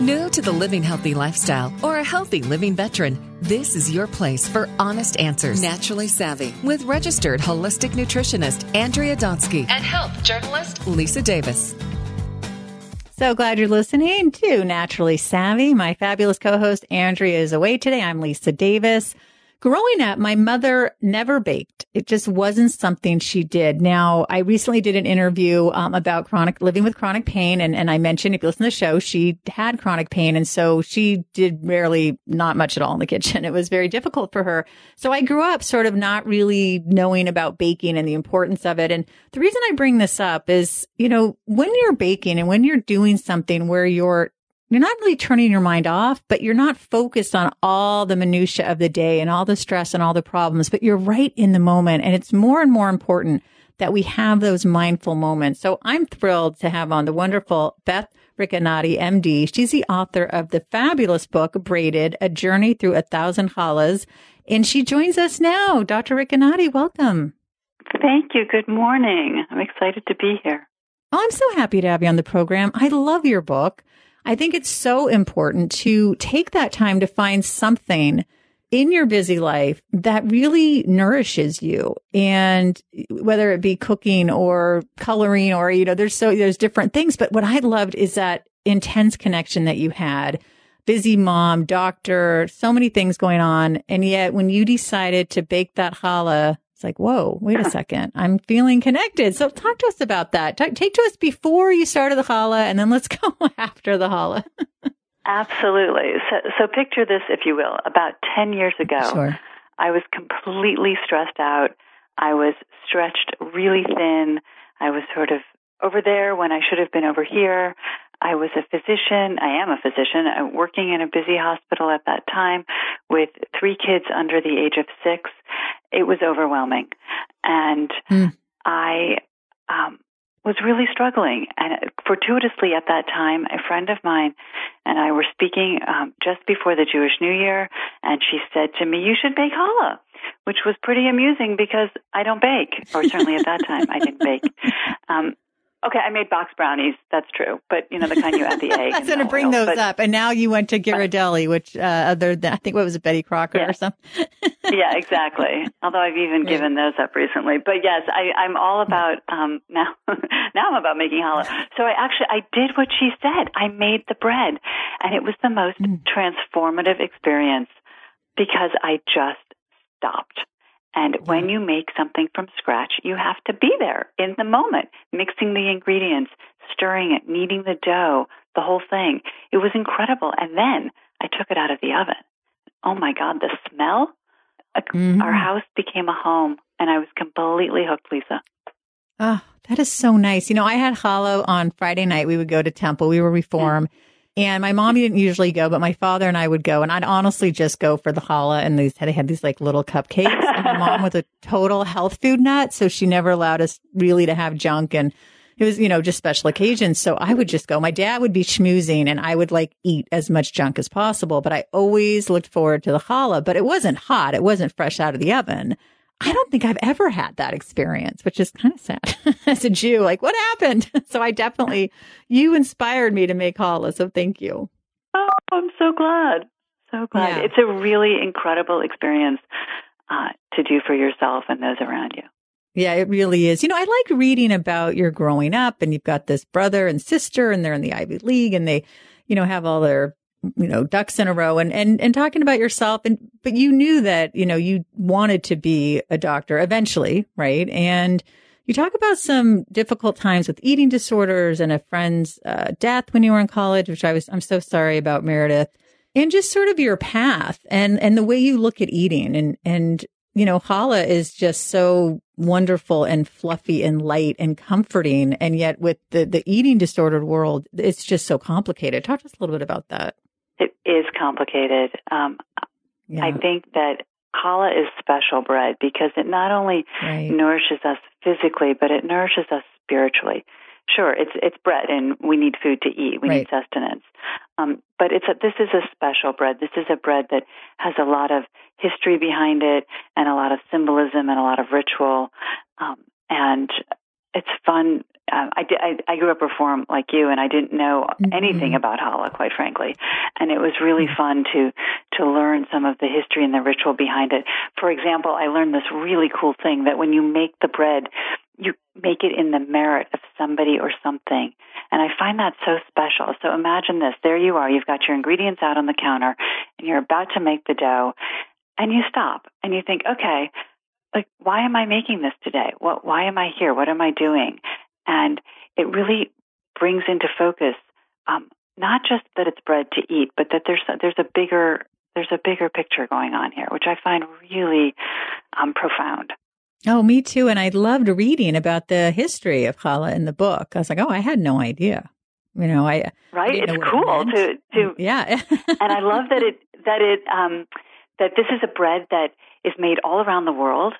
New to the living healthy lifestyle or a healthy living veteran, this is your place for honest answers. Naturally Savvy with registered holistic nutritionist Andrea Donsky and health journalist Lisa Davis. So glad you're listening to Naturally Savvy. My fabulous co-host Andrea is away today. I'm Lisa Davis. Growing up, my mother never baked. It just wasn't something she did. Now, I recently did an interview um, about chronic living with chronic pain, and, and I mentioned if you listen to the show, she had chronic pain, and so she did rarely not much at all in the kitchen. It was very difficult for her. So I grew up sort of not really knowing about baking and the importance of it. And the reason I bring this up is, you know, when you're baking and when you're doing something where you're you're not really turning your mind off, but you're not focused on all the minutia of the day and all the stress and all the problems, but you're right in the moment. And it's more and more important that we have those mindful moments. So I'm thrilled to have on the wonderful Beth Ricanati, MD. She's the author of the fabulous book, Braided, A Journey Through a Thousand Challahs. And she joins us now. Dr. Ricanati, welcome. Thank you. Good morning. I'm excited to be here. Oh, I'm so happy to have you on the program. I love your book. I think it's so important to take that time to find something in your busy life that really nourishes you. And whether it be cooking or coloring or, you know, there's so, there's different things. But what I loved is that intense connection that you had. Busy mom, doctor, so many things going on. And yet when you decided to bake that challah it's like, whoa, wait a second. I'm feeling connected. So talk to us about that. Talk, take to us before you started the challah and then let's go after the challah. Absolutely. So, so picture this, if you will. About 10 years ago, sure. I was completely stressed out. I was stretched really thin. I was sort of over there when I should have been over here. I was a physician. I am a physician uh, working in a busy hospital at that time with three kids under the age of six. It was overwhelming. And mm. I um, was really struggling. And fortuitously at that time, a friend of mine and I were speaking um, just before the Jewish New Year, and she said to me, You should bake challah, which was pretty amusing because I don't bake, or certainly at that time I didn't bake. Um, Okay, I made box brownies. That's true, but you know the kind you add the egg. I was going to bring oil, those but, up, and now you went to Ghirardelli, which uh, other than I think what was it, Betty Crocker yeah. or something. yeah, exactly. Although I've even yeah. given those up recently, but yes, I, I'm all about um, now. now I'm about making challah. So I actually I did what she said. I made the bread, and it was the most mm. transformative experience because I just stopped. And when you make something from scratch, you have to be there in the moment, mixing the ingredients, stirring it, kneading the dough, the whole thing. It was incredible. And then I took it out of the oven. Oh my God, the smell! Mm-hmm. Our house became a home, and I was completely hooked, Lisa. Oh, that is so nice. You know, I had challah on Friday night. We would go to temple. We were reform. Mm-hmm. And my mom didn't usually go, but my father and I would go. And I'd honestly just go for the challah. And these they had these like little cupcakes. and my mom was a total health food nut, so she never allowed us really to have junk. And it was, you know, just special occasions. So I would just go. My dad would be schmoozing and I would like eat as much junk as possible. But I always looked forward to the challah, but it wasn't hot. It wasn't fresh out of the oven. I don't think I've ever had that experience, which is kind of sad as a Jew. Like, what happened? So I definitely, you inspired me to make challah. So thank you. Oh, I'm so glad. So glad. Yeah. It's a really incredible experience uh, to do for yourself and those around you. Yeah, it really is. You know, I like reading about your growing up and you've got this brother and sister and they're in the Ivy League and they, you know, have all their you know, ducks in a row and, and, and talking about yourself. And, but you knew that, you know, you wanted to be a doctor eventually, right? And you talk about some difficult times with eating disorders and a friend's uh, death when you were in college, which I was, I'm so sorry about Meredith and just sort of your path and, and the way you look at eating and, and, you know, challah is just so wonderful and fluffy and light and comforting. And yet with the, the eating disordered world, it's just so complicated. Talk to us a little bit about that. It is complicated. Um, yeah. I think that challah is special bread because it not only right. nourishes us physically, but it nourishes us spiritually. Sure, it's it's bread, and we need food to eat. We right. need sustenance. Um, but it's a, this is a special bread. This is a bread that has a lot of history behind it, and a lot of symbolism, and a lot of ritual. Um, and it's fun. Um, I, did, I, I grew up reform like you, and I didn't know Mm-hmm. anything about challah, quite frankly. And it was really fun to to learn some of the history and the ritual behind it. For example, I learned this really cool thing that when you make the bread, you make it in the merit of somebody or something. And I find that so special. So imagine this: there you are, you've got your ingredients out on the counter, and you're about to make the dough, and you stop and you think, okay, like why am I making this today? What why am I here? What am I doing? And it really brings into focus um, not just that it's bread to eat, but that there's there's a bigger there's a bigger picture going on here, which I find really um, profound. Oh, me too. And I loved reading about the history of challah in the book. I was like, oh, I had no idea. You know, I right. I it's it cool to to yeah. and I love that it that it um, that this is a bread that is made all around the world,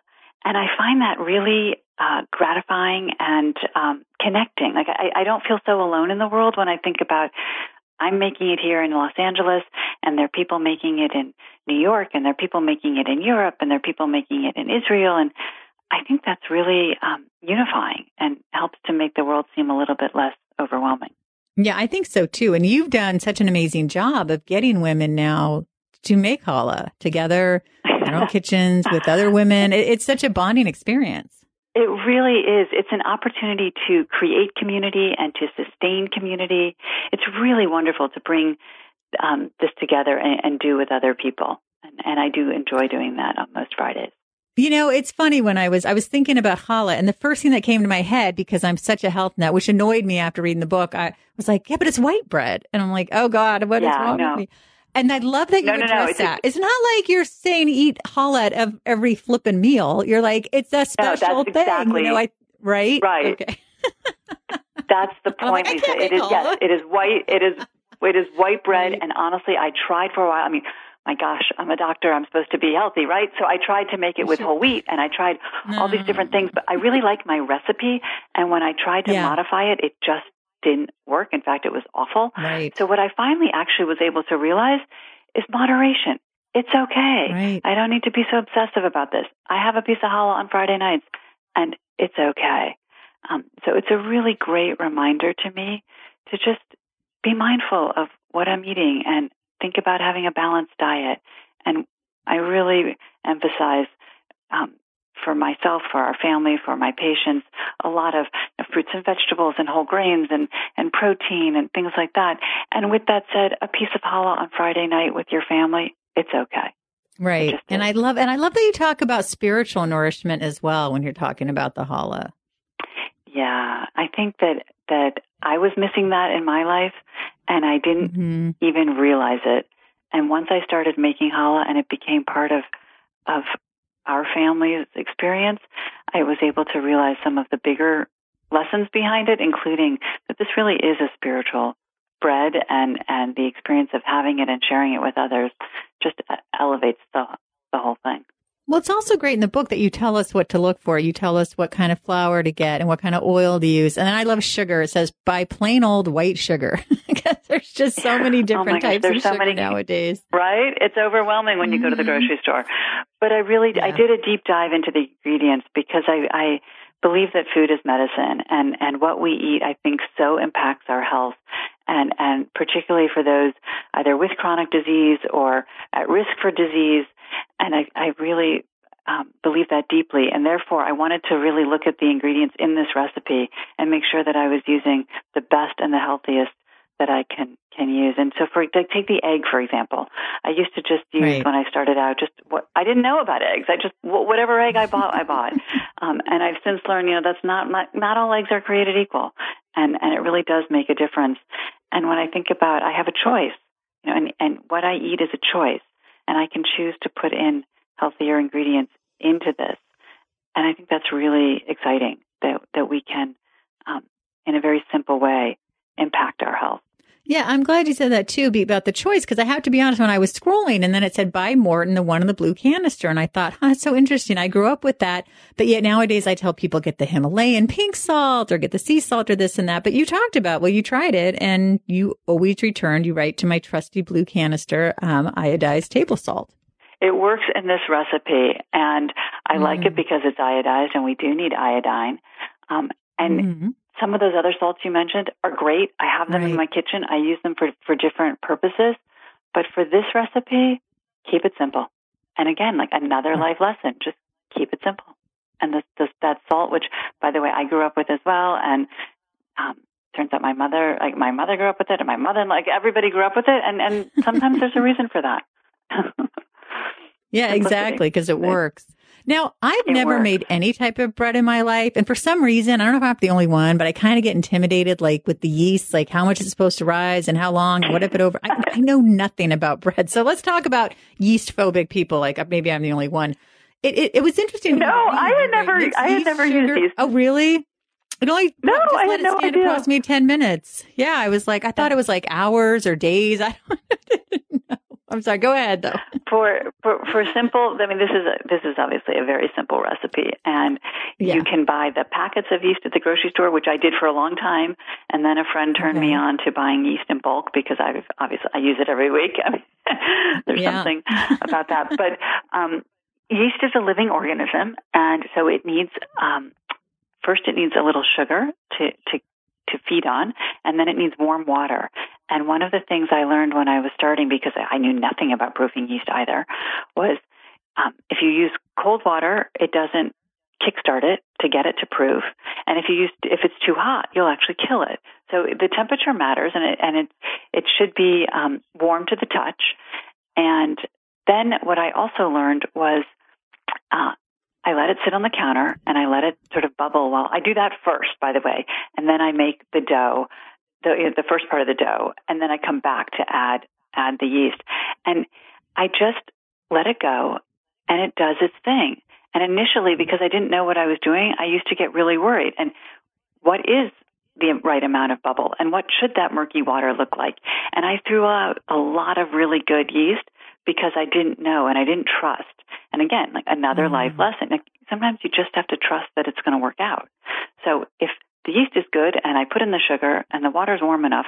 and I find that really uh, gratifying and um, connecting. Like I, I don't feel so alone in the world when I think about I'm making it here in Los Angeles, and there are people making it in New York, and there are people making it in Europe, and there are people making it in Israel, and I think that's really um, unifying and helps to make the world seem a little bit less overwhelming. Yeah, I think so too. And you've done such an amazing job of getting women now to make challah together their own kitchens with other women. It, it's such a bonding experience. It really is. It's an opportunity to create community and to sustain community. It's really wonderful to bring um, this together and, and, do with other people. And, and I do enjoy doing that on most Fridays. You know, it's funny when I was I was thinking about challah, and the first thing that came to my head because I'm such a health nut, which annoyed me after reading the book, I was like, "Yeah, but it's white bread," and I'm like, "Oh God, what is yeah, wrong no. with me?" And I love that you no, no, address no, it's that. A, it's not like you're saying eat challah at every flipping meal. You're like, it's a special no, thing. Exactly, you know, I, right? Right. Okay. that's the point, like, Lisa. It is yes, it is white. It is it is white bread, right. and honestly, I tried for a while. I mean, my gosh, I'm a doctor. I'm supposed to be healthy, right? So I tried to make it with whole wheat and I tried no. all these different things, but I really like my recipe. And when I tried to yeah. modify it, it just didn't work. In fact, it was awful. Right. So what I finally actually was able to realize is moderation. It's okay. Right. I don't need to be so obsessive about this. I have a piece of challah on Friday nights and it's okay. Um, so it's a really great reminder to me to just be mindful of what I'm eating and think about having a balanced diet. And I really emphasize um, for myself, for our family, for my patients, a lot of you know, fruits and vegetables and whole grains and, and protein and things like that. And with that said, a piece of challah on Friday night with your family, it's okay. Right. And I love and I love that you talk about spiritual nourishment as well when you're talking about the challah. Yeah, I think that that I was missing that in my life and I didn't mm-hmm. even realize it. And once I started making challah and it became part of of our family's experience, I was able to realize some of the bigger lessons behind it, including that this really is a spiritual bread and and the experience of having it and sharing it with others just elevates the the whole thing. Well, it's also great in the book that you tell us what to look for. You tell us what kind of flour to get and what kind of oil to use. And then I love sugar. It says buy plain old white sugar because there's just so many different oh types gosh, of so sugar many, nowadays. Right? It's overwhelming when you mm-hmm. go to the grocery store. But I really, yeah. I did a deep dive into the ingredients because I, I believe that food is medicine and, and what we eat, I think so impacts our health. And, and particularly for those either with chronic disease or at risk for disease. And I, I really um, believe that deeply, and therefore I wanted to really look at the ingredients in this recipe and make sure that I was using the best and the healthiest that I can can use. And so, for like, take the egg for example, I used to just use right. when I started out just what I didn't know about eggs. I just whatever egg I bought, I bought. Um, and I've since learned, you know, that's not not, not all eggs are created equal, and and it really does make a difference. And when I think about, I have a choice, you know, and and what I eat is a choice, and I can choose to put in healthier ingredients into this. And I think that's really exciting that, that we can, um, in a very simple way, impact our health. Yeah, I'm glad you said that too about the choice because I have to be honest, when I was scrolling and then it said buy Morton, the one in the blue canister. And I thought, huh, that's so interesting. I grew up with that. But yet nowadays I tell people get the Himalayan pink salt or get the sea salt or this and that. But you talked about, well, you tried it and you always returned, you write to my trusty blue canister, um, iodized table salt. It works in this recipe, and I mm. like it because it's iodized, and we do need iodine. Um, And mm-hmm. Some of those other salts you mentioned are great. I have them right. in my kitchen. I use them for, for different purposes. But for this recipe, keep it simple. And again, like another life lesson, just keep it simple. And this, this, that salt, which by the way, I grew up with as well. And, um, turns out my mother, like my mother grew up with it and my mother, like everybody grew up with it. And, and sometimes there's a reason for that. yeah, exactly. Cause it works. Now, I've never works. made any type of bread in my life. And for some reason, I don't know if I'm the only one, but I kind of get intimidated, like with the yeast, like how much it's supposed to rise and how long and what if it over, I, I know nothing about bread. So let's talk about yeast phobic people. Like uh, maybe I'm the only one. It, it, it was interesting. No, I had never, I had never sugar. used yeast. Oh, really? It only no, just I let had it stand no across me ten minutes. Yeah, I was like, I thought it was like hours or days. I don't know. I'm sorry. Go ahead though. For for for simple, I mean, this is a, this is obviously a very simple recipe, and yeah. you can buy the packets of yeast at the grocery store, which I did for a long time, and then a friend turned okay. me on to buying yeast in bulk because I obviously I use it every week. I mean, there's something about that, but um, yeast is a living organism, and so it needs um, first it needs a little sugar to to to feed on, and then it needs warm water. And one of the things I learned when I was starting, because I knew nothing about proofing yeast either, was um, if you use cold water, it doesn't kickstart it to get it to proof. And if you use if it's too hot, you'll actually kill it. So the temperature matters, and it and it it should be um, warm to the touch. And then what I also learned was uh, I let it sit on the counter and I let it sort of bubble while I do that first, by the way, and then I make the dough, the the first part of the dough, and then I come back to add add the yeast, and I just let it go, and it does its thing. And initially, because I didn't know what I was doing, I used to get really worried. And what is the right amount of bubble, and what should that murky water look like? And I threw out a lot of really good yeast because I didn't know and I didn't trust. And again, like another mm-hmm. life lesson. Like sometimes you just have to trust that it's going to work out. So if the yeast is good and I put in the sugar and the water is warm enough,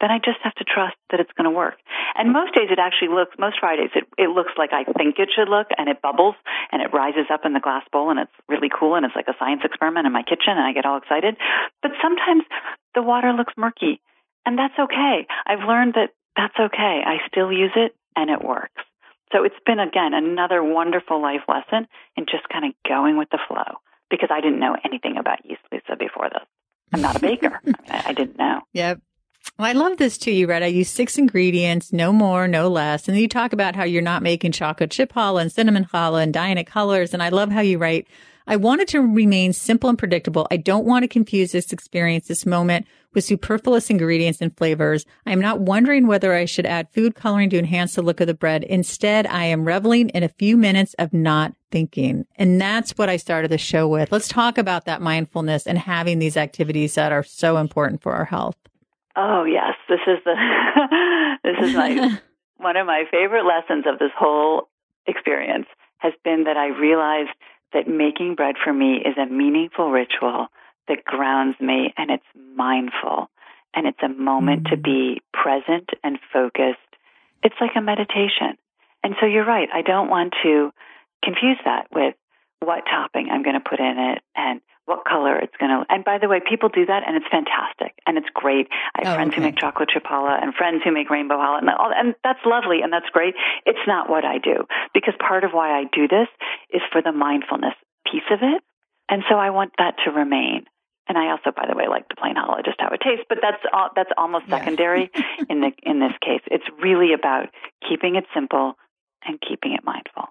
then I just have to trust that it's going to work. And most days it actually looks, most Fridays it, it looks like I think it should look and it bubbles and it rises up in the glass bowl and it's really cool and it's like a science experiment in my kitchen and I get all excited. But sometimes the water looks murky and that's okay. I've learned that that's okay. I still use it and it works. So it's been again another wonderful life lesson in just kind of going with the flow because I didn't know anything about yeast, Lisa, before this. I'm not a baker. I, mean, I, didn't know. Yep. Well, I love this too. You read, I use six ingredients, no more, no less. And then you talk about how you're not making chocolate chip challah and cinnamon challah and dyeing it colors. And I love how you write, I wanted to remain simple and predictable. I don't want to confuse this experience, this moment with superfluous ingredients and flavors. I am not wondering whether I should add food coloring to enhance the look of the bread. Instead, I am reveling in a few minutes of not thinking. And that's what I started the show with. Let's talk about that mindfulness and having these activities that are so important for our health. Oh yes, this is the this is my one of my favorite lessons of this whole experience has been that I realized that making bread for me is a meaningful ritual that grounds me and it's mindful and it's a moment mm-hmm. to be present and focused. It's like a meditation. And so you're right. I don't want to confuse that with what topping I'm going to put in it and what color it's going to. And by the way, people do that, and it's fantastic and it's great. I have oh, friends okay. who make chocolate chip challah and friends who make rainbow challah, and, all, and that's lovely and that's great. It's not what I do because part of why I do this is for the mindfulness piece of it, and so I want that to remain. And I also, by the way, like the plain challah, just how it tastes. But that's all, that's almost secondary yeah. in the in this case. It's really about keeping it simple and keeping it mindful.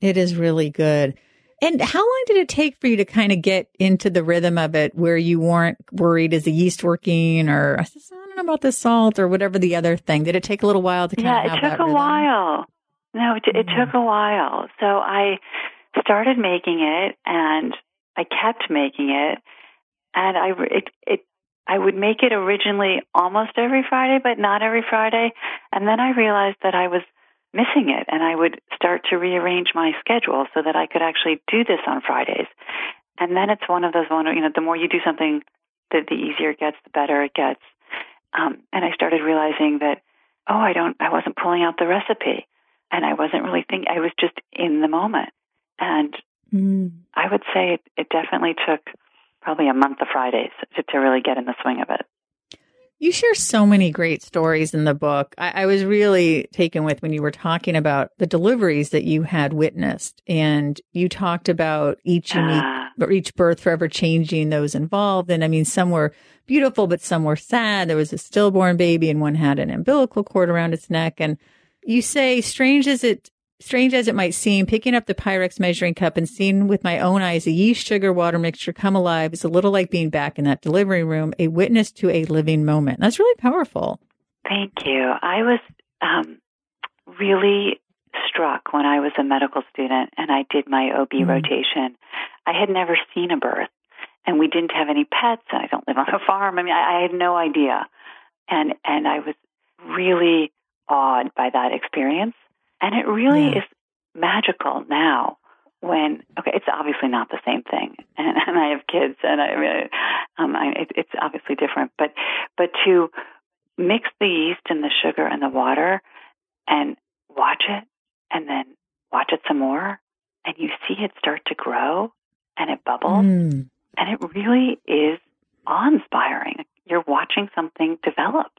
It is really good. And how long did it take for you to kind of get into the rhythm of it where you weren't worried is the yeast working or I don't know about the salt or whatever the other thing? Did it take a little while to kind yeah, of Yeah, it took a rhythm? while. No, it, it mm-hmm. took a while. So I started making it and I kept making it and I, it, it, I would make it originally almost every Friday, but not every Friday. And then I realized that I was missing it and I would start to rearrange my schedule so that I could actually do this on Fridays. And then it's one of those one, you know, the more you do something, the, the easier it gets, the better it gets. Um, and I started realizing that, oh, I don't, I wasn't pulling out the recipe and I wasn't really thinking, I was just in the moment. And mm. I would say it, it definitely took probably a month of Fridays to, to really get in the swing of it. You share so many great stories in the book. I, I, was really taken with when you were talking about the deliveries that you had witnessed, and you talked about each unique, uh, each birth forever changing those involved. And I mean, some were beautiful, but some were sad. There was a stillborn baby, and one had an umbilical cord around its neck. And you say, strange as it Strange as it might seem, picking up the Pyrex measuring cup and seeing with my own eyes a yeast sugar water mixture come alive is a little like being back in that delivery room, a witness to a living moment. That's really powerful. Thank you. I was um, really struck when I was a medical student and I did my OB mm-hmm. rotation. I had never seen a birth, and we didn't have any pets, and I don't live on a farm. I mean, I, I had no idea, and and I was really awed by that experience and it really yeah. is magical now when okay it's obviously not the same thing. And, and i have kids and i mean um I, it, it's obviously different. But but to mix the yeast and the sugar and the water and watch it and then watch it some more and you see it start to grow and it bubbles mm. and it really is awe-inspiring. You're watching something develop.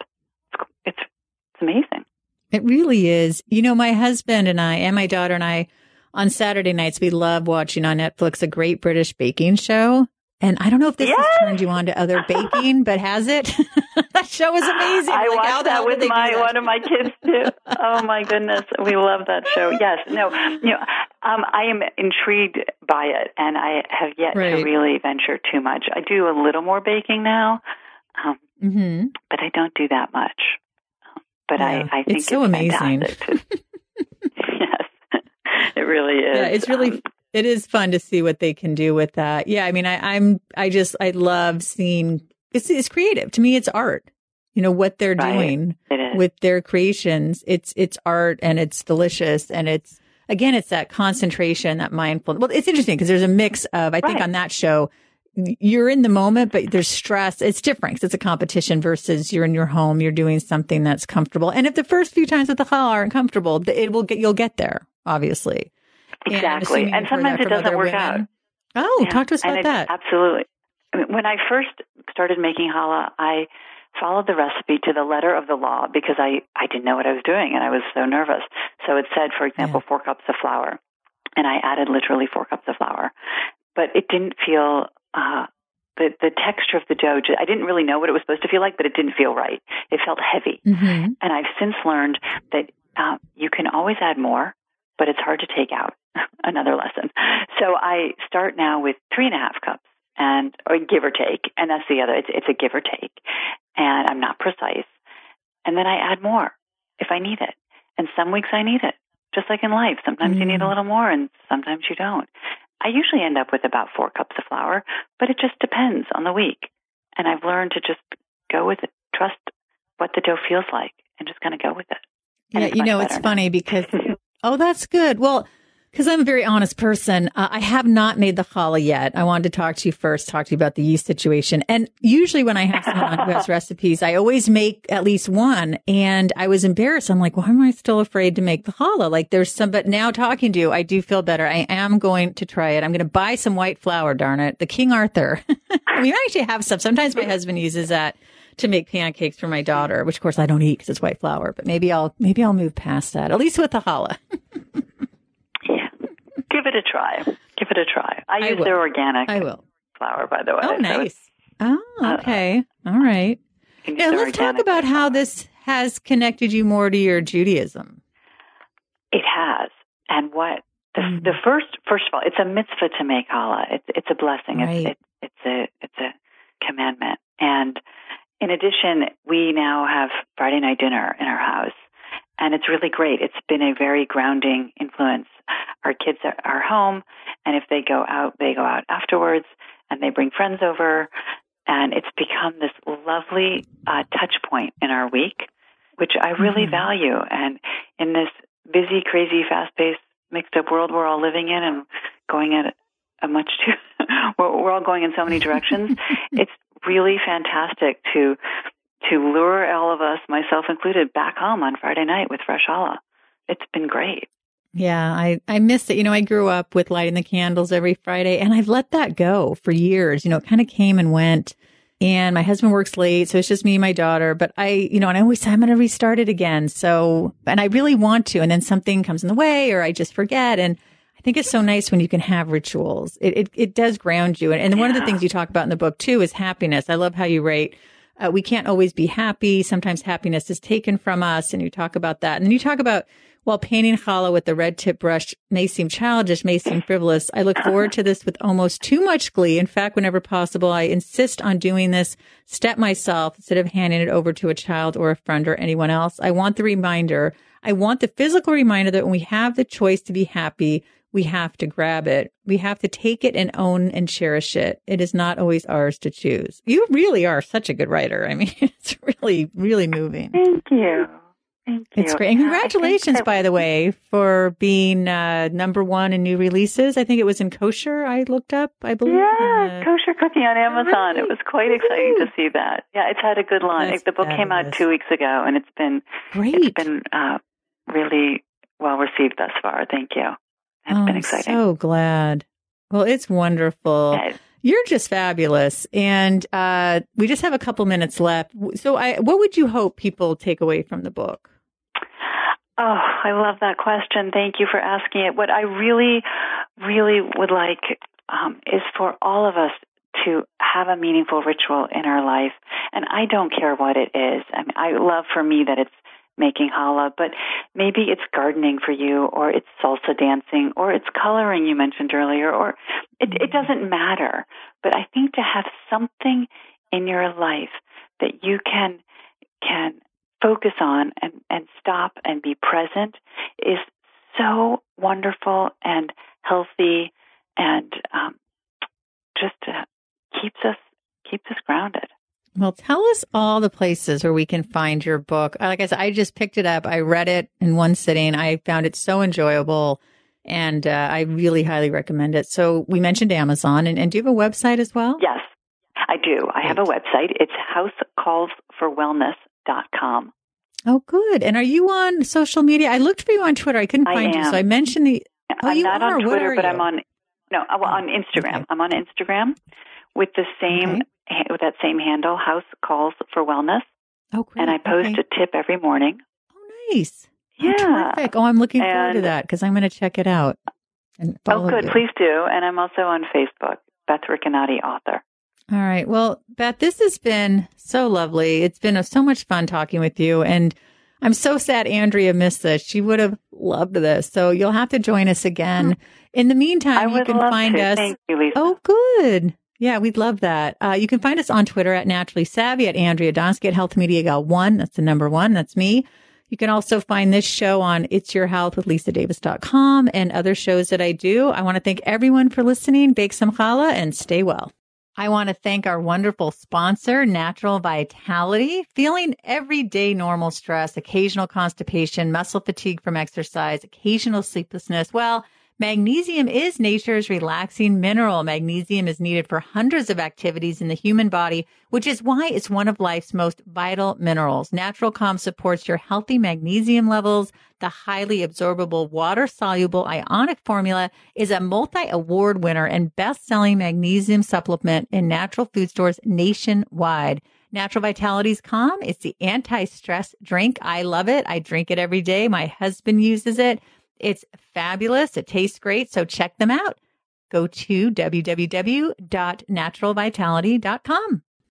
It's it's, it's amazing it really is. You know, my husband and I and my daughter and I on Saturday nights, we love watching on Netflix a great British baking show. And I don't know if this yes! has turned you on to other baking, but has it? that show is amazing. I like, watched that with my one of my kids too. oh my goodness, we love that show. Yes, no, you know, um, I am intrigued by it, and I have yet right. to really venture too much. I do a little more baking now, um, mm-hmm. but I don't do that much. But yeah. I, I think it's so it's amazing. yes, it really is. Yeah, it's really. Um, it is fun to see what they can do with that. Yeah, I mean, I, I'm, I just, I love seeing. It's, it's creative. To me, it's art. You know what they're right. doing with their creations. It's, it's art, and it's delicious, and it's again, it's that concentration, that mindfulness. Well, it's interesting because there's a mix of. I right. think on that show, you're in the moment, but there's stress. It's different. It's a competition versus you're in your home. You're doing something that's comfortable. And if the first few times with the challah aren't comfortable, it will get, you'll get there, obviously. Exactly. And, and sometimes it doesn't work women. out. Oh, yeah. talk to us about that. Absolutely. I mean, when I first started making challah, I followed the recipe to the letter of the law because I, I didn't know what I was doing and I was so nervous. So it said, for example, yeah. four cups of flour. And I added literally four cups of flour. But it didn't feel uh, the the texture of the dough. I didn't really know what it was supposed to feel like, but it didn't feel right. It felt heavy, mm-hmm. and I've since learned that uh, you can always add more, but it's hard to take out. Another lesson. So I start now with three and a half cups, and or give or take, and that's the other. It's it's a give or take, and I'm not precise. And then I add more if I need it, and some weeks I need it. Just like in life, sometimes mm. you need a mm. little more, and sometimes you don't. I usually end up with about four cups of flour, but it just depends on the week. And I've learned to just go with it, trust what the dough feels like, and just kind of go with it. And yeah, you know, it's funny because, oh, that's good. Well, because I'm a very honest person, uh, I have not made the challah yet. I wanted to talk to you first, talk to you about the yeast situation. And usually when I have someone who has recipes, I always make at least one. And I was embarrassed. I'm like, why am I still afraid to make the challah? Like there's some, but now talking to you, I do feel better. I am going to try it. I'm going to buy some white flour, darn it. The King Arthur. we actually have some. Sometimes my husband uses that to make pancakes for my daughter, which of course I don't eat because it's white flour, but maybe I'll, maybe I'll move past that, at least with the challah. give it a try. Give it a try. I, I use will. their organic I will. flour, by the way. Oh, nice. So oh, okay. Uh, All right. Yeah, let's talk about flour. how this has connected you more to your Judaism. It has. And what the, mm. the first, first of all, it's a mitzvah to make challah. It's it's a blessing. Right. It's it, it's a it's a commandment. And in addition, we now have Friday night dinner in our house, and it's really great. It's been a very grounding influence. Our kids are, are home, and if they go out, they go out afterwards, and they bring friends over, and it's become this lovely uh, touch point in our week, which I really mm-hmm. value. And in this busy, crazy, fast-paced, mixed-up world we're all living in, and going at a much too, we're, we're all going in so many directions. it's really fantastic to to lure all of us, myself included, back home on Friday night with fresh challah. It's been great. Yeah, I, I miss it. You know, I grew up with lighting the candles every Friday and I've let that go for years. You know, it kind of came and went. And my husband works late, so it's just me and my daughter. But I, you know, and I always say I'm going to restart it again. So, and I really want to. And then something comes in the way or I just forget. And I think it's so nice when you can have rituals. It, it, it does ground you. And, and one of the things you talk about in the book too is happiness. I love how you write, uh, we can't always be happy. Sometimes happiness is taken from us. And you talk about that. And you talk about while painting challah with the red tip brush may seem childish, may seem frivolous, I look forward to this with almost too much glee. In fact, whenever possible, I insist on doing this step myself instead of handing it over to a child or a friend or anyone else. I want the reminder. I want the physical reminder that when we have the choice to be happy, we have to grab it. We have to take it and own and cherish it. It is not always ours to choose. You really are such a good writer. I mean, it's really, really moving. Thank you. Thank you. It's great. And congratulations, by the way, for being uh, number one in new releases. I think it was in kosher. I looked up, I believe. Yeah, kosher cooking on Amazon. It was quite exciting to see that. Yeah, it's had a good line. That's the book fabulous. came out two weeks ago, and it's been great. It's been uh, really well received thus far. Thank you. It's oh, been exciting. So glad. Well, it's wonderful. You're just fabulous. And uh, we just have a couple minutes left. So, I, what would you hope people take away from the book? Oh, I love that question. Thank you for asking it. What I really, really would like um, is for all of us to have a meaningful ritual in our life. And I don't care what it is. I mean, I love for me that it's making challah, but maybe it's gardening for you, or it's salsa dancing, or it's coloring you mentioned earlier, or it, it doesn't matter. But I think to have something in your life that you can can focus on and, and stop and be present is so wonderful and healthy and um, just uh, keeps us keeps us grounded. Well, tell us all the places where we can find your book. Like I said, I just picked it up. I read it in one sitting. I found it so enjoyable and uh, I really highly recommend it. So we mentioned Amazon and, and do you have a website as well? Yes, I do. I have a website. It's housecallsforwellness.com. Oh, good. And are you on social media? I looked for you on Twitter. I couldn't find I you. So I mentioned the. Oh, I'm not on Twitter, but? I'm on. No, uh, well, on Instagram. Okay. I'm on Instagram with the same okay. With that same handle, House Calls for Wellness. Oh, great. And I post okay. a tip every morning. Oh, nice. Yeah. Oh, terrific. Oh, I'm looking and, forward to that because I'm going to check it out. oh, good. You. Please do. And I'm also on Facebook, Beth Ricanati, author. All right. Well, Beth, this has been so lovely. It's been so much fun talking with you. And I'm so sad Andrea missed this. She would have loved this. So you'll have to join us again. Hmm. In the meantime, you can find to. us. Thank you, Lisa. Oh, good. Yeah, we'd love that. Uh, you can find us on Twitter at Naturally Savvy, at Andrea Donsky, at Health Media Gal 1. That's the number one. That's me. You can also find this show on It's Your Health with LisaDavis.com and other shows that I do. I want to thank everyone for listening. Bake some challah and stay well. I want to thank our wonderful sponsor, Natural Vitality. Feeling everyday normal stress, occasional constipation, muscle fatigue from exercise, occasional sleeplessness. Well, Magnesium is nature's relaxing mineral. Magnesium is needed for hundreds of activities in the human body, which is why it's one of life's most vital minerals. Natural Calm supports your healthy magnesium levels. The highly absorbable water soluble ionic formula is a multi award winner and best selling magnesium supplement in natural food stores nationwide. Natural Vitality's Calm. It's the anti stress drink. I love it. I drink it every day. My husband uses it. It's fabulous. It tastes great. So check them out. Go to www.naturalvitality.com.